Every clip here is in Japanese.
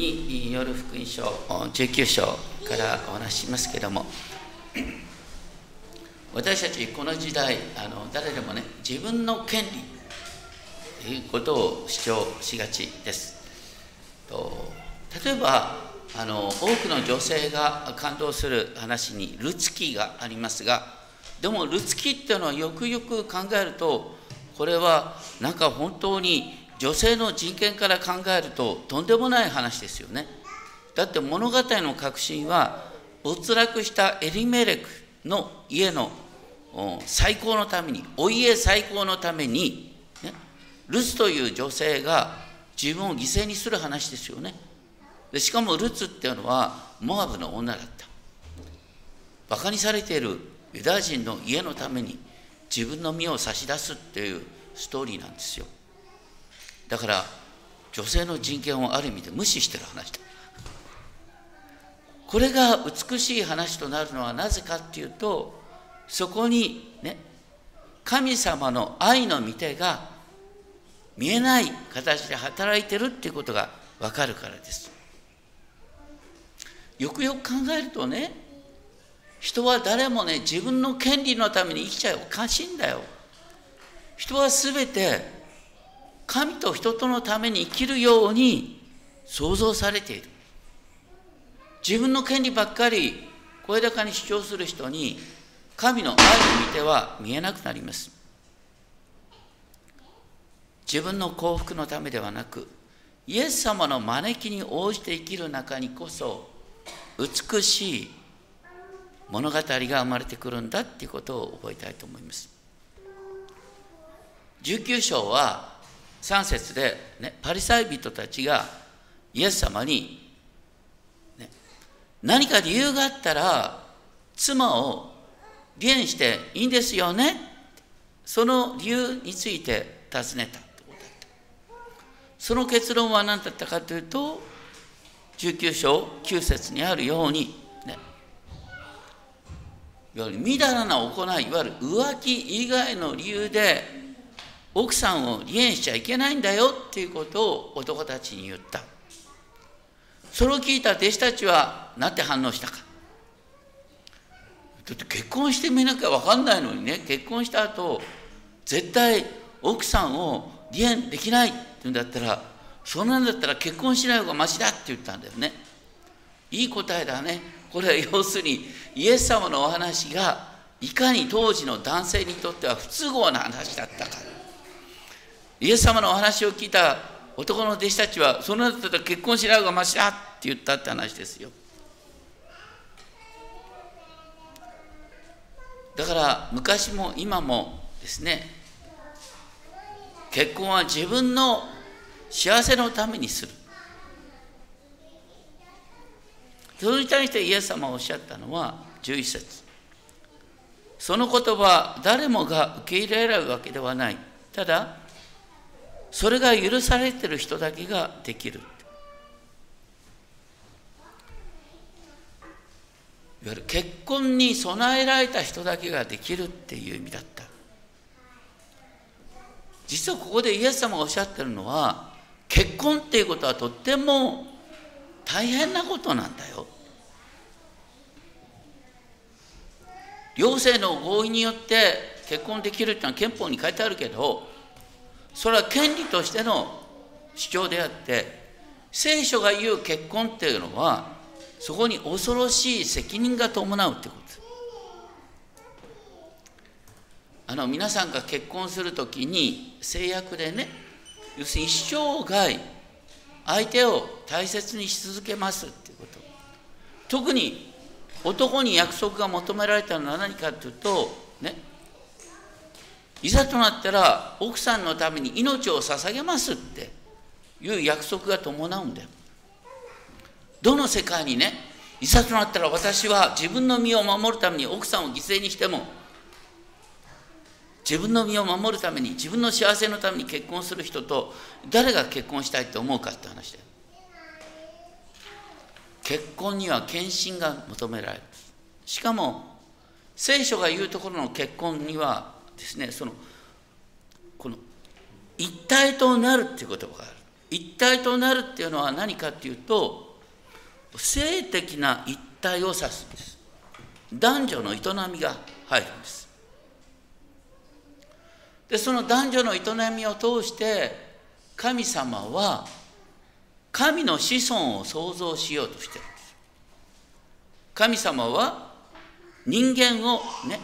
による福音書19章からお話ししますけれども。私たちこの時代あの誰でもね自分の権利ということを主張しがちです。と例えばあの多くの女性が感動する話にルツキがありますがでもルツキっていうのはよくよく考えるとこれはなんか本当に女性の人権から考えるととんでもない話ですよね。だって物語の核心は没落したエリメレクの家の最高のためにお家最高のために、ね、ルツという女性が自分を犠牲にする話ですよね。でしかもルツっていうのはモアブの女だった。バカにされているユダヤ人の家のために自分の身を差し出すっていうストーリーなんですよ。だから女性の人権をある意味で無視してる話だ。これが美しい話となるのはなぜかっていうとそこにね神様の愛の御手が見えない形で働いてるっていうことがわかるからです。よくよく考えるとね人は誰もね自分の権利のために生きちゃおかしいんだよ。人は全て神と人とのために生きるように創造されている。自分の権利ばっかり声高に主張する人に神の愛の見ては見えなくなります。自分の幸福のためではなくイエス様の招きに応じて生きる中にこそ美しい物語が生まれてくるんだっていうことを覚えたいと思います。19章は3節で、ね、パリサイ人たちがイエス様にね何か理由があったら妻を離縁していいんですよね。その理由について尋ねた。その結論は何だったかというと19章9節にあるようにねいわゆるみだらな行いいわゆる浮気以外の理由で奥さんを離縁しちゃいけないんだよっていうことを男たちに言った。それを聞いた弟子たちは何て反応したか。だって結婚してみなきゃ分かんないのにね。結婚した後絶対奥さんを離縁できないって言うんだったらそんなんだったら結婚しない方がましだって言ったんだよね。いい答えだね。これは要するにイエス様のお話がいかに当時の男性にとっては不都合な話だったか。イエス様のお話を聞いた男の弟子たちはそんなんだったら結婚しない方がましだって言ったって話ですよ。だから昔も今もですね結婚は自分の幸せのためにする。それに対してイエス様がおっしゃったのは11節。その言葉誰もが受け入れられるわけではない。ただそれが許されてる人だけができる。いわゆる結婚に備えられた人だけができるっていう意味だった。実はここでイエス様がおっしゃってるのは結婚っていうことはとっても大変なことなんだよ。両性の合意によって結婚できるっていうのは憲法に書いてあるけどそれは権利としての主張であって聖書が言う結婚っていうのはそこに恐ろしい責任が伴うってこと。あの皆さんが結婚する時に制約でね要するに一生涯相手を大切にし続けますっていうこと。特に男に約束が求められたのは何かというとねいざとなったら奥さんのために命を捧げますっていう約束が伴うんだよ。どの世界にねいざとなったら私は自分の身を守るために奥さんを犠牲にしても自分の身を守るために自分の幸せのために結婚する人と誰が結婚したいと思うかって話で結婚には献身が求められる。しかも聖書が言うところの結婚にはですねそのこの一体となるっていう言葉がある。一体となるっていうのは何かっていうと性的な一体を指すんです。男女の営みが入るんです。でその男女の営みを通して神様は神の子孫を創造しようとしてるんです。神様は人間をね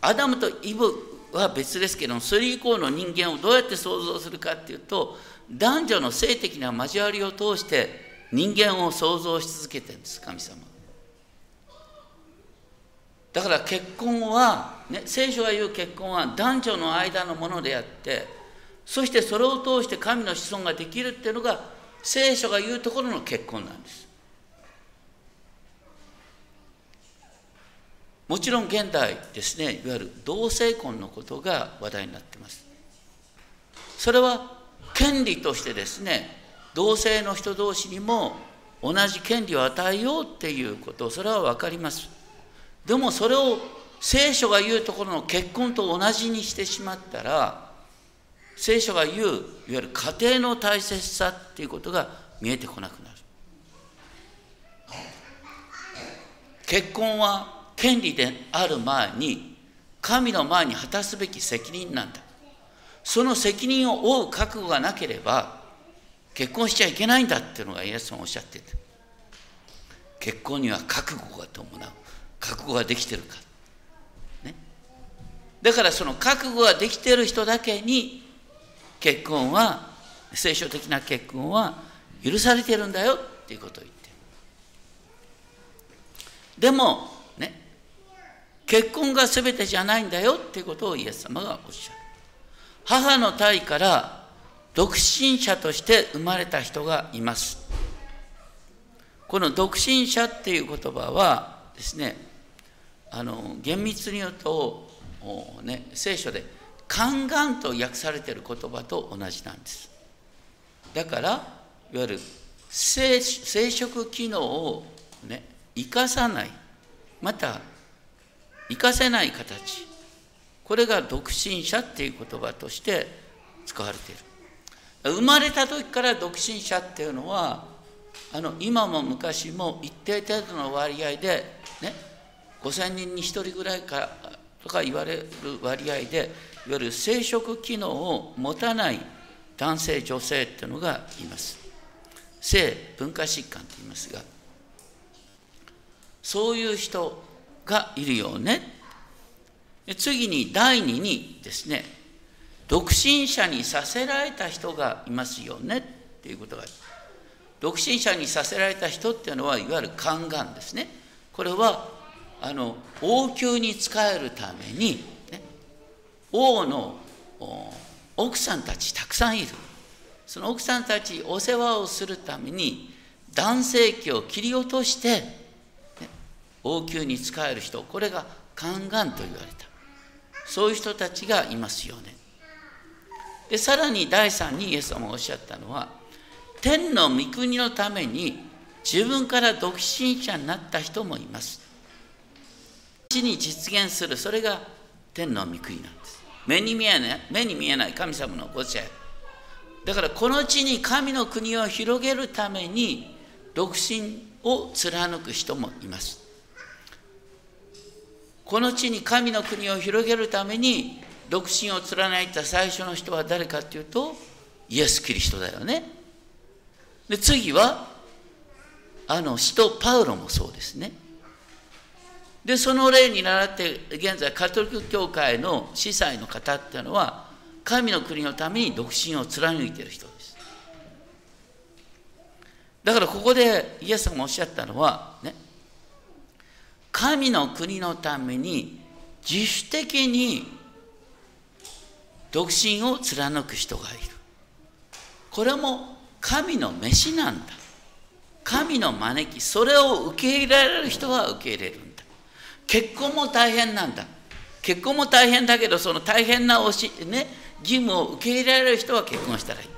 アダムとイブは別ですけどそれ以降の人間をどうやって創造するかっていうと男女の性的な交わりを通して人間を創造し続けてるんです神様。だから結婚は、ね、聖書が言う結婚は男女の間のものであってそしてそれを通して神の子孫ができるっていうのが聖書が言うところの結婚なんです。もちろん現代ですねいわゆる同性婚のことが話題になっています。それは権利としてですね同性の人同士にも同じ権利を与えようっていうことそれは分かります。でもそれを聖書が言うところの結婚と同じにしてしまったら聖書が言ういわゆる家庭の大切さっていうことが見えてこなくなる。結婚は権利である前に神の前に果たすべき責任なんだ。その責任を負う覚悟がなければ結婚しちゃいけないんだっていうのがイエス様おっしゃってて。結婚には覚悟が伴う。覚悟ができてるか、ね、だからその覚悟ができてる人だけに結婚は聖書的な結婚は許されてるんだよっていうことを言ってる。でも結婚が全てじゃないんだよっていうことをイエス様がおっしゃる。母の体から独身者として生まれた人がいます。この独身者っていう言葉はですねあの厳密に言うと、ね、聖書で「宦官」と訳されている言葉と同じなんです。だからいわゆる生殖機能をね生かさない。また生かせない形。これが独身者っていう言葉として使われている。生まれた時から独身者っていうのはあの今も昔も一定程度の割合でね5,000人に1人ぐらいかとか言われる割合でいわゆる生殖機能を持たない男性女性っていうのがいます。性文化疾患と言いますがそういう人がいるよね。次に第2にですね、独身者にさせられた人がいますよねっていうことがある。独身者にさせられた人っていうのはいわゆる宦官ですね。これはあの王宮に仕えるために、ね、王の奥さんたちたくさんいる。その奥さんたちお世話をするために男性器を切り落として王宮に仕える人これが宦官と言われた。そういう人たちがいますよね。でさらに第3にイエス様がおっしゃったのは天の御国のために自分から独身者になった人もいます。地に実現する。それが天の御国なんです。目に見えない目に見えない神様のご知恵だからこの地に神の国を広げるために独身を貫く人もいます。この地に神の国を広げるために独身を貫いた最初の人は誰かっていうとイエス・キリストだよね。で次はあの使徒パウロもそうですね。でその例に倣って現在カトリック教会の司祭の方っていうのは神の国のために独身を貫いてる人です。だからここでイエス様がおっしゃったのは神の国のために自主的に独身を貫く人がいる。これも神の飯なんだ。神の招き。それを受け入れられる人は受け入れるんだ。結婚も大変なんだ。結婚も大変だけどその大変なおし、ね、義務を受け入れられる人は結婚したらいい。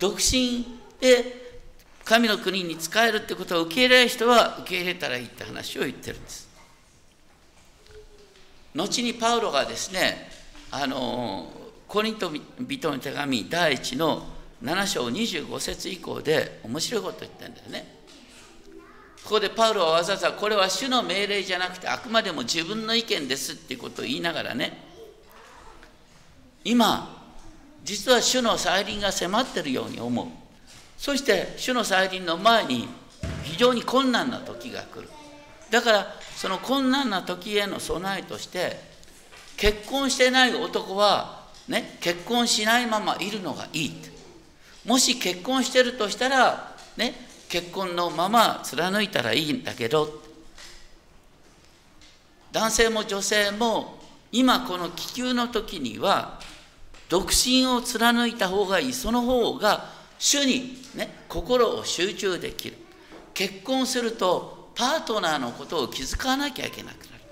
独身で神の国に仕えるってことを受け入れられる人は受け入れたらいいって話を言ってるんです。後にパウロがですねあのコリント人の手紙第1の7章25節以降で面白いこと言ってるんだよね。ここでパウロはわざわざこれは主の命令じゃなくてあくまでも自分の意見ですっていうことを言いながらね今実は主の再臨が迫ってるように思うそして主の再臨の前に非常に困難な時が来るだからその困難な時への備えとして結婚してない男はね結婚しないままいるのがいいもし結婚してるとしたらね結婚のまま貫いたらいいんだけど。男性も女性も今この気球の時には独身を貫いた方がいい。その方が主に、ね、心を集中できる。結婚するとパートナーのことを気遣わなきゃいけなくなる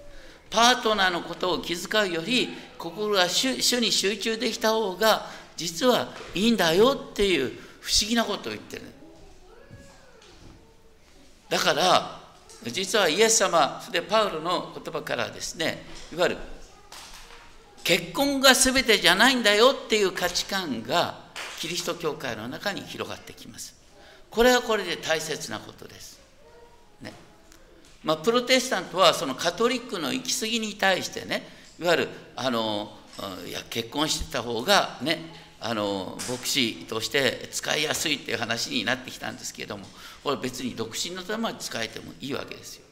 パートナーのことを気遣うより心が主に集中できた方が実はいいんだよっていう不思議なことを言ってるだから実はイエス様それでパウロの言葉からですねいわゆる結婚が全てじゃないんだよっていう価値観がキリスト教会の中に広がってきます。これはこれで大切なことです。まあ、プロテスタントはそのカトリックの行き過ぎに対してねいわゆるあのいや結婚してた方がねあの牧師として使いやすいっていう話になってきたんですけれどもこれ別に独身のために使えてもいいわけですよ。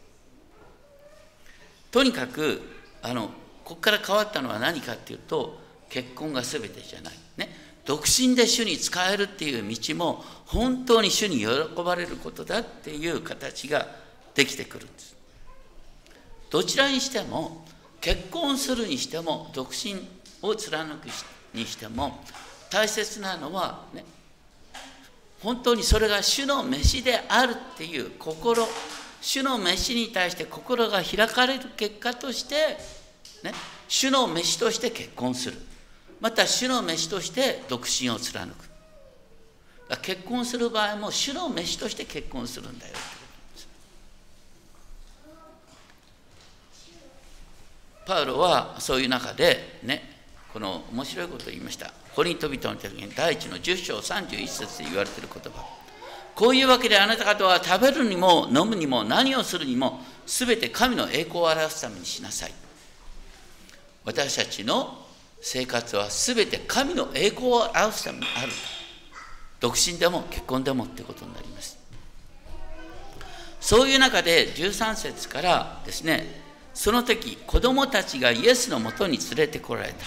とにかくあのここから変わったのは何かっていうと結婚が全てじゃない。ね、独身で主に使えるっていう道も本当に主に喜ばれることだっていう形ができてくるんです。どちらにしても結婚するにしても独身を貫くにしても大切なのはね本当にそれが主の飯であるっていう心主の飯に対して心が開かれる結果としてね、主の飯として結婚する。また主の飯として独身を貫く。結婚する場合も主の飯として結婚するんだよパウロはそういう中でねこの面白いことを言いました。コリント人の手紙第一の10章31節で言われている言葉。こういうわけであなた方は食べるにも飲むにも何をするにも全て神の栄光を表すためにしなさい。私たちの生活は全て神の栄光を表すためにある独身でも結婚でもってことになります。そういう中で13節からですねその時子供たちがイエスのもとに連れてこられた。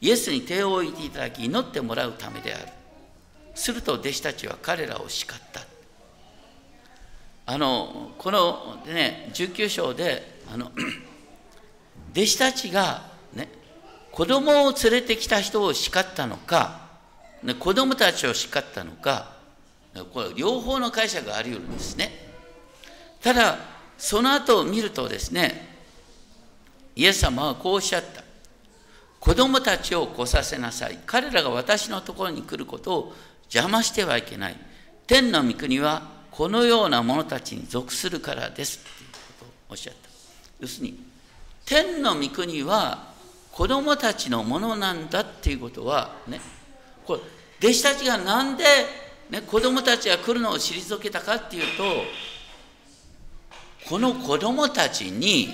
イエスに手を置いていただき祈ってもらうためである。すると弟子たちは彼らを叱った。あのこのね19章であの 弟子たちがね子供を連れてきた人を叱ったのか、ね、子供たちを叱ったのか、これ両方の解釈があり得るんですね。ただ、その後を見るとですね、イエス様はこうおっしゃった。子供たちを来させなさい。彼らが私のところに来ることを邪魔してはいけない。天の御国はこのような者たちに属するからです。ということをおっしゃった。要するに、天の御国は子供たちのものなんだっていうことはねこれ弟子たちがなんで、ね、子供たちが来るのを退けたかっていうとこの子供たちに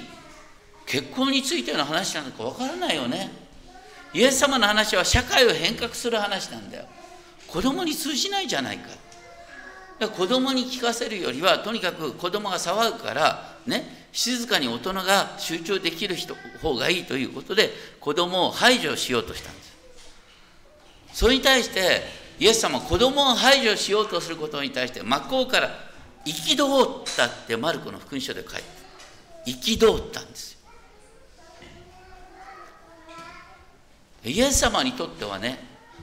結婚についての話なのかわからないよね。イエス様の話は社会を変革する話なんだよ。子供に通じないじゃないか。子供に聞かせるよりはとにかく子供が騒ぐからね静かに大人が集中できる人方がいいということで子供を排除しようとしたんです。それに対してイエス様は子供を排除しようとすることに対して真っ向から憤ったってマルコの福音書で書いて憤ったんですよ。イエス様にとってはね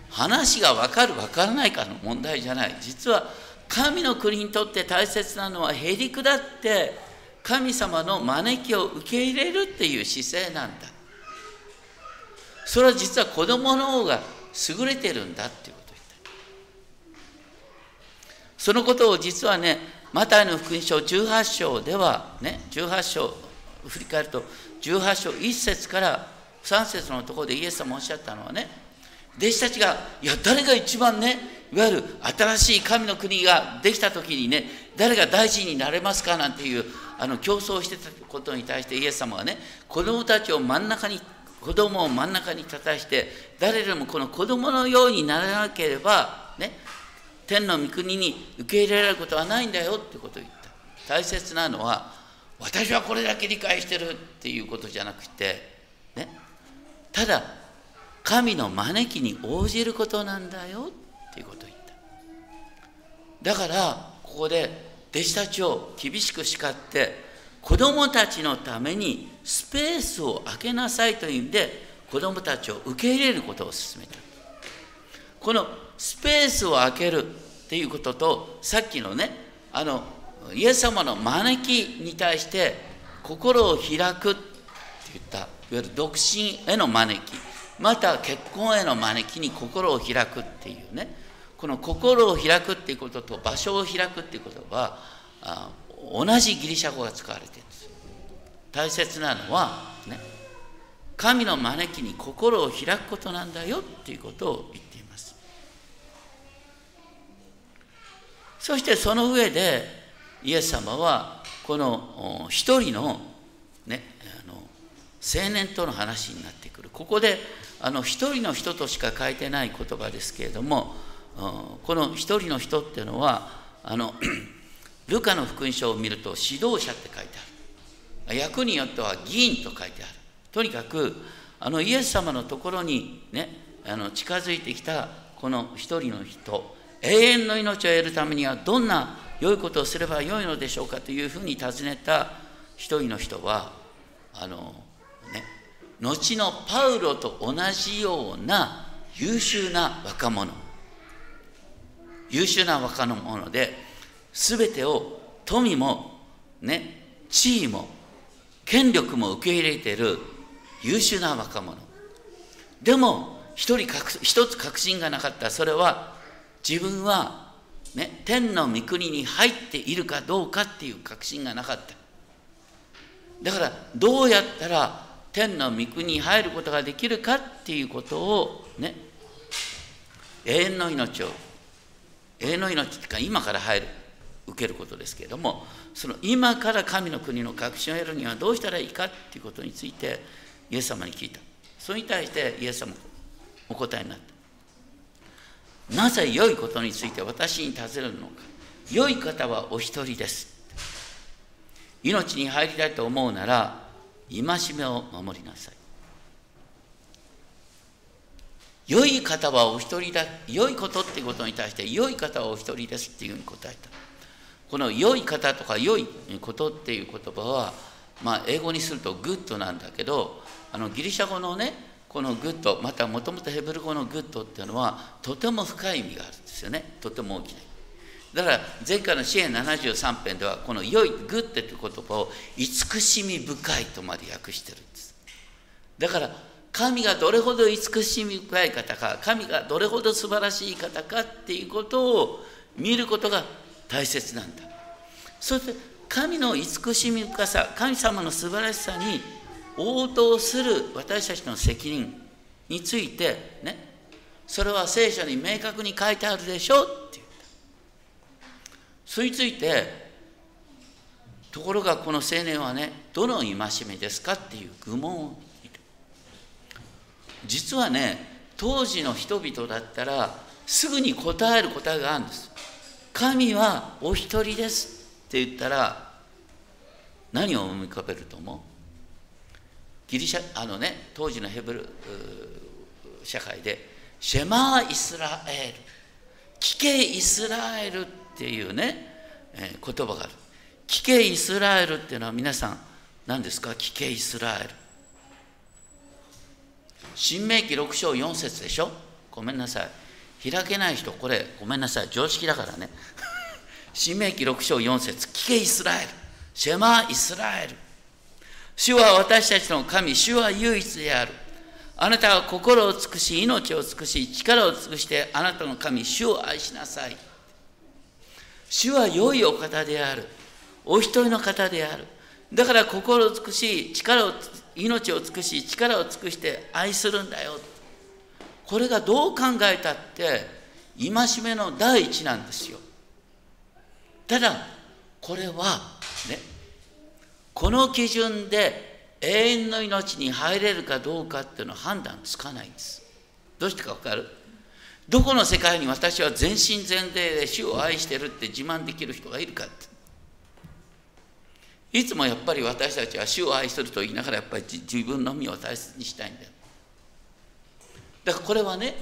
話が分かる分からないかの問題じゃない。実は神の国にとって大切なのはへりくだって神様の招きを受け入れるっていう姿勢なんだ。それは実は子供の方が優れてるんだっていうことを言ったそのことを実はねマタイの福音書18章ではね18章振り返ると18章1節から3節のところでイエス様おっしゃったのはね弟子たちがいや誰が一番ねいわゆる新しい神の国ができた時にね誰が大臣になれますかなんていうあの競争してたことに対してイエス様はね子供たちを真ん中に子供を真ん中に立たして誰でもこの子供のようにならなければね天の御国に受け入れられることはないんだよってことを言った。大切なのは私はこれだけ理解してるっていうことじゃなくてねただ神の招きに応じることなんだよっていうことを言った。だからここで弟子たちを厳しく叱って子供たちのためにスペースを空けなさいという意味で子供たちを受け入れることを勧めた。このスペースを空けるっていうこととさっきのねあのイエス様の招きに対して心を開く言った。いわゆる独身への招き。また結婚への招きに心を開くっていうね。この心を開くっていうことと場所を開くっていうことは同じギリシャ語が使われてるんです。大切なのはね神の招きに心を開くことなんだよっていうことを言っています。そしてその上でイエス様はこの一人の青年との話になってくる。ここであの一人の人としか書いてない言葉ですけれどもこの一人の人っていうのはあの ルカの福音書を見ると指導者って書いてある。役によっては議員と書いてある。とにかくあのイエス様のところにねあの近づいてきたこの一人の人永遠の命を得るためにはどんな良いことをすればよいのでしょうかというふうに尋ねた一人の人はあの後のパウロと同じような優秀な若者。優秀な若者で全てを富もね地位も権力も受け入れている優秀な若者。でも一人一つ確信がなかった。それは自分は、ね、天の御国に入っているかどうかっていう確信がなかった。だからどうやったら天の御国に入ることができるかっていうことをね。永遠の命を。永遠の命っていうか今から入る受けることですけれどもその今から神の国の確信を得るにはどうしたらいいかっていうことについてイエス様に聞いた。それに対してイエス様お答えになった。なぜ良いことについて私に尋ねるのか。良い方はお一人です。命に入りたいと思うなら戒めを守りなさい。良い方はお一人だ良いことってことに対して良い方はお一人ですっていうふうに答えた。この良い方とか良いことっていう言葉はまあ英語にすると good なんだけどあのギリシャ語のねこの good またもともとヘブル語の good っていうのはとても深い意味があるんですよね。とても大きなだから前回の詩篇73編ではこの良い good っていう言葉を慈しみ深いとまで訳してるんです。だから神がどれほど慈しみ深い方か神がどれほど素晴らしい方かっていうことを見ることが大切なんだ。そして神の慈しみ深さ神様の素晴らしさに応答する私たちの責任についてね。それは聖書に明確に書いてあるでしょって言ったそれについてところがこの青年はねどの戒めですかっていう愚問を実はね当時の人々だったらすぐに答える答えがあるんです。神はお一人です。って言ったら何を思い浮かべると思う？ギリシャあのね当時のヘブル社会でシェマーイスラエル。聞けイスラエルっていうね、えー、言葉がある。聞けイスラエルっていうのは皆さん何ですか？聞けイスラエル。新明記6章4節でしょ？ごめんなさい。開けない人これごめんなさい。常識だからね。新明記6章4節。聞けイスラエル。シェマイスラエル。主は私たちの神。主は唯一である。あなたは心を尽くし命を尽くし力を尽くしてあなたの神。主を愛しなさい。主は良いお方である。お一人の方である。だから心を尽くし力を命を尽くし力を尽くして愛するんだよ。これがどう考えたって戒めの第一なんですよ。ただこれはねこの基準で永遠の命に入れるかどうかっていうのは判断つかないんです。どうしてか分かる？どこの世界に私は全身全霊で主を愛してるって自慢できる人がいるかって。いつもやっぱり私たちは主を愛すると言いながらやっぱり自分の身を大切にしたいんだよ。だからこれはね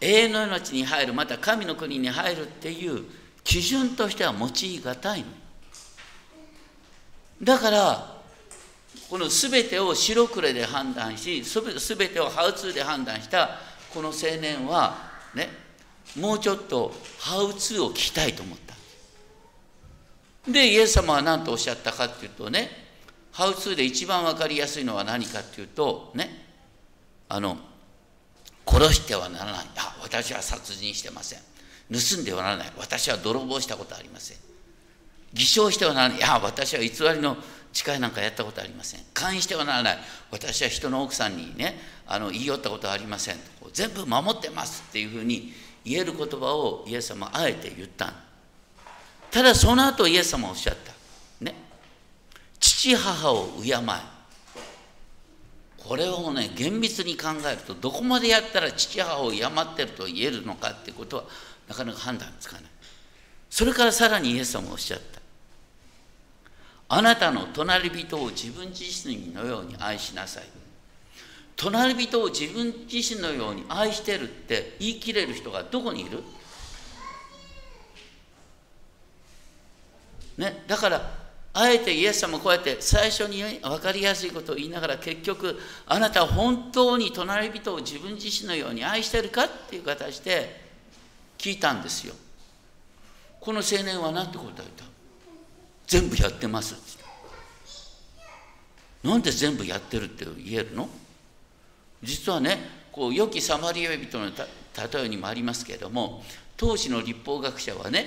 永遠の命に入るまた神の国に入るっていう基準としては用いがたいの。だからこの全てを白黒で判断し全てをハウツーで判断したこの青年はねもうちょっとハウツーを聞きたいと思った。でイエス様は何とおっしゃったかっていうとねハウツーで一番分かりやすいのは何かっていうとねあの殺してはならない。あ私は殺人してません。盗んではならない。私は泥棒したことありません。偽証してはならない。いや私は偽りの誓いなんかやったことありません。勧誘してはならない。私は人の奥さんにねあの言い寄ったことはありません。全部守ってますっていうふうに言える言葉をイエス様はあえて言った。ただその後イエス様はおっしゃった。ね。父母を敬え。これをね厳密に考えるとどこまでやったら父母を敬ってると言えるのかってことはなかなか判断つかない。それからさらにイエス様はおっしゃった。あなたの隣人を自分自身のように愛しなさい。隣人を自分自身のように愛してるって言い切れる人がどこにいる？ね、だからあえてイエス様こうやって最初に分かりやすいことを言いながら結局あなたは本当に隣人を自分自身のように愛してるかっていう形で聞いたんですよ。この青年は何て答えた？全部やってます。なんで全部やってるって言えるの？実はねこう良きサマリア人の例えにもありますけれども当時の立法学者はね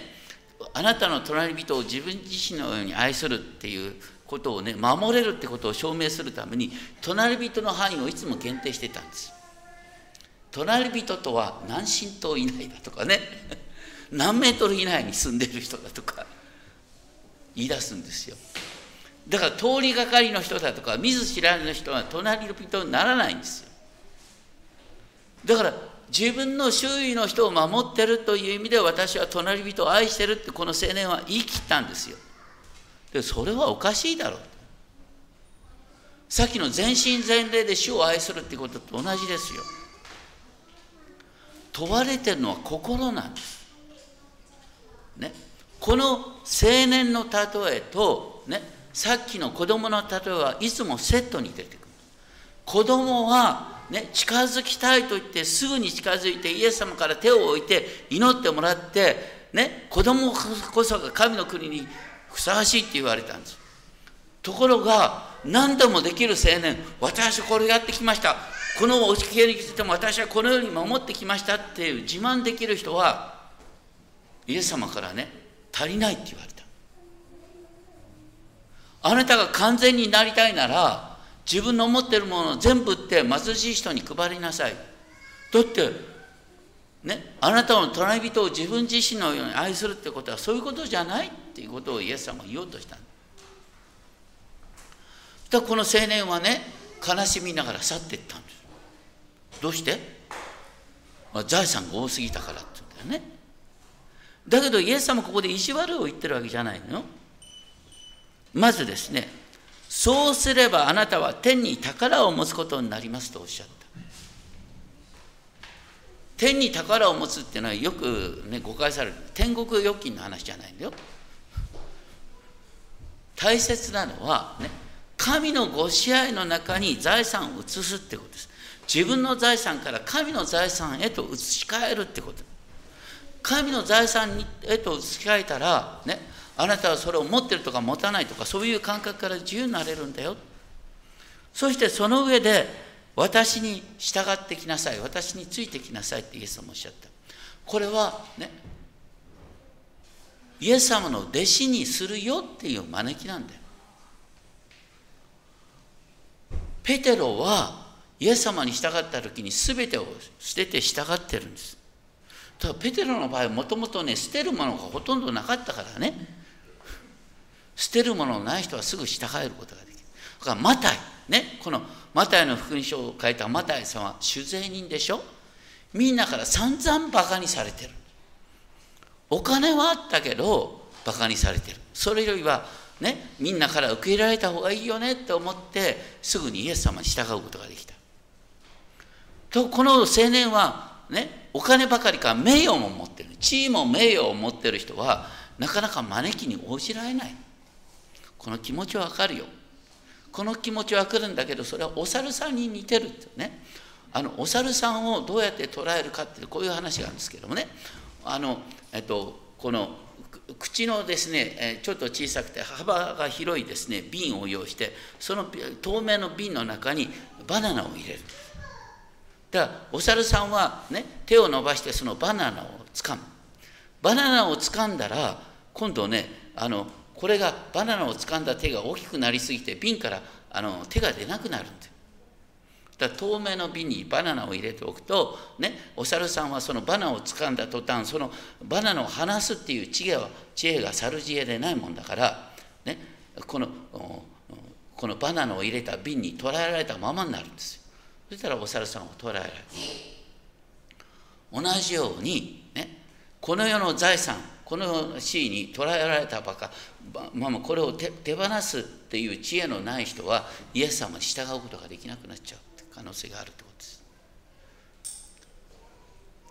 あなたの隣人を自分自身のように愛するっていうことをね守れるってことを証明するために隣人の範囲をいつも限定してたんです。隣人とは何神道以内だとかね何メートル以内に住んでる人だとか。言い出すんですよ。だから通りがかりの人だとか見ず知らぬ人は隣の人にならないんですよ。だから自分の周囲の人を守ってるという意味で私は隣人を愛してるってこの青年は言い切ったんですよ。でそれはおかしいだろう。さっきの全身全霊で主を愛するってことと同じですよ。問われてるのは心なんです。ね。この青年の例えと、ね、さっきの子供の例えはいつもセットに出てくる。子供は、ね、近づきたいと言ってすぐに近づいてイエス様から手を置いて祈ってもらって、ね、子供こそが神の国にふさわしいって言われたんです。ところが何度もできる青年私これやってきましたこのおきについても私はこのように守ってきましたっていう自慢できる人はイエス様からね足りないって言われた。あなたが完全になりたいなら自分の持ってるものを全部売って貧しい人に配りなさい。だってねあなたの隣人を自分自身のように愛するってことはそういうことじゃないっていうことをイエス様は言おうとしただこの青年はね悲しみながら去っていったんです。どうして、まあ、財産が多すぎたからって言うんだよね。だけどイエス様ここで意地悪を言ってるわけじゃないの。まずですねそうすればあなたは天に宝を持つことになりますとおっしゃった。天に宝を持つっていうのはよく、ね、誤解される。天国預金の話じゃないんだよ。大切なのはね神のご支配の中に財産を移すってことです。自分の財産から神の財産へと移し替えるってこと。神の財産へと移し替えたら、ね、あなたはそれを持ってるとか持たないとかそういう感覚から自由になれるんだよ。そしてその上で私に従ってきなさい。私についてきなさいってイエス様おっしゃった。これはねイエス様の弟子にするよっていう招きなんだよ。ペテロはイエス様に従った時に全てを捨てて従ってるんです。ペテロの場合もともとね捨てるものがほとんどなかったからね。捨てるもののない人はすぐ従えることができる。だからマタイ。ね。このマタイの福音書を書いたマタイさんは酒税人でしょ？みんなから散々バカにされてる。お金はあったけどバカにされてる。それよりはねみんなから受け入れられた方がいいよねって思ってすぐにイエス様に従うことができた。とこの青年はねお金ばかりか名誉も持ってる。地位も名誉を持ってる人はなかなか招きに応じられない。この気持ちはわかるよ。この気持ちは来るんだけどそれはお猿さんに似てるってね。あのお猿さんをどうやって捉えるかってこういう話があるんですけどもね。あの、えっと、この口のですねちょっと小さくて幅が広いですね瓶を用意してその透明の瓶の中にバナナを入れる。だからお猿さんはね手を伸ばしてそのバナナをつかむ。バナナをつかんだら今度ねあのこれがバナナをつかんだ手が大きくなりすぎて瓶からあの手が出なくなるんですだ透明の瓶にバナナを入れておくと、ね、お猿さんはそのバナナを掴んだ途端そのバナナを離すっていう知恵は知恵が猿知恵でないもんだから、ね、このこのバナナを入れた瓶に捕らえられたままになるんですよ。そしたらお猿さんを捕らえられる。同じように、ね、この世の財産この地位に捉えられたばか、まあ、これを手放すっていう知恵のない人はイエス様に従うことができなくなっちゃう可能性があるってことです。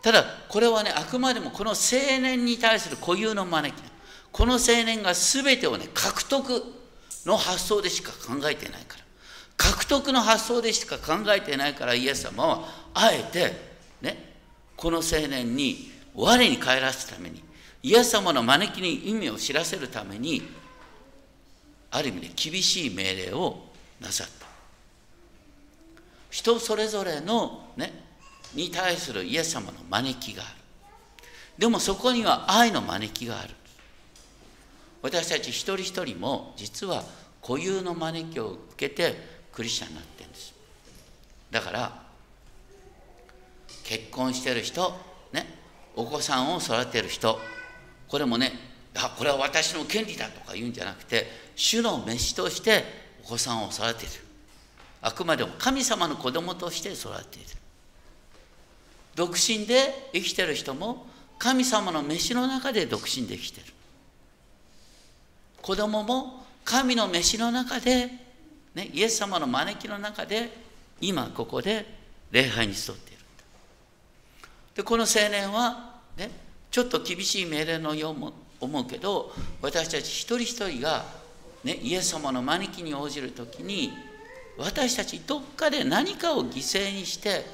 ただこれはねあくまでもこの青年に対する固有の招き。この青年が全てをね獲得の発想でしか考えてないから。獲得の発想でしか考えてないからイエス様はあえてねこの青年に我に帰らすためにイエス様の招きに意味を知らせるためにある意味で厳しい命令をなさった。人それぞれのねに対するイエス様の招きがある。でもそこには愛の招きがある。私たち一人一人も実は固有の招きを受けてクリスチャンになってんです。だから結婚してる人ねお子さんを育てる人これもねあこれは私の権利だとか言うんじゃなくて主の飯としてお子さんを育てる。あくまでも神様の子供として育てる。独身で生きてる人も神様の飯の中で独身で生きてる。子供も神の飯の中で、ね、イエス様の招きの中で今ここで礼拝に沿っている。でこの青年は、ね、ちょっと厳しい命令のようも思うけど私たち一人一人が、ね、イエス様の招きに応じる時に私たちどっかで何かを犠牲にして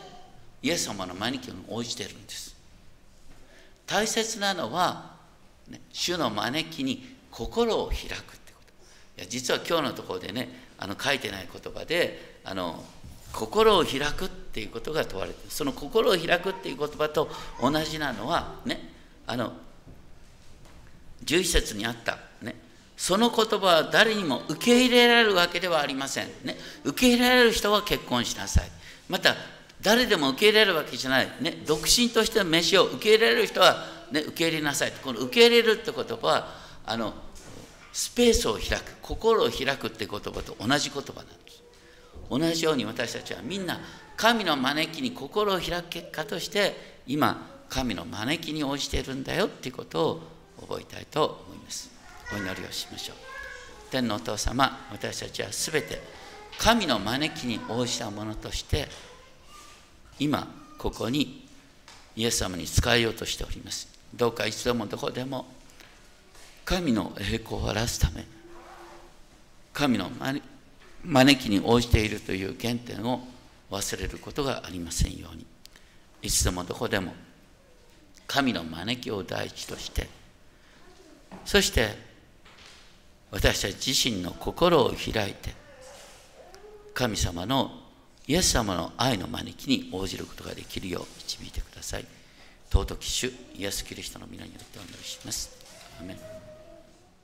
イエス様の招きに応じてるんです。大切なのは、ね、主の招きに心を開くってこと。いや実は今日のところでねあの書いてない言葉であの心を開くっていうことが問われてその心を開くっていう言葉と同じなのはねあの11節にあったねその言葉は誰にも受け入れられるわけではありません。ね、受け入れられる人は結婚しなさい。また、誰でも受け入れられるわけじゃない。ね、独身としての飯を受け入れられる人は、ね、受け入れなさい。この受け入れるって言葉は、あの、スペースを開く、心を開くって言葉と同じ言葉なんです。同じように私たちはみんな神の招きに心を開く結果として今神の招きに応じているんだよっていうことを覚えたいと思います。お祈りをしましょう天のお父様私たちは全て神の招きに応じたものとして今ここにイエス様に仕えようとしておりますどうか一度もどこでも神の栄光を表すため神の招きに応じているという原点を忘れることがありませんようにいつでもどこでも神の招きを第一としてそして私たち自身の心を開いて神様のイエス様の愛の招きに応じることができるよう導いてください。尊き主イエス・キリストの皆によってお祈りします。アメン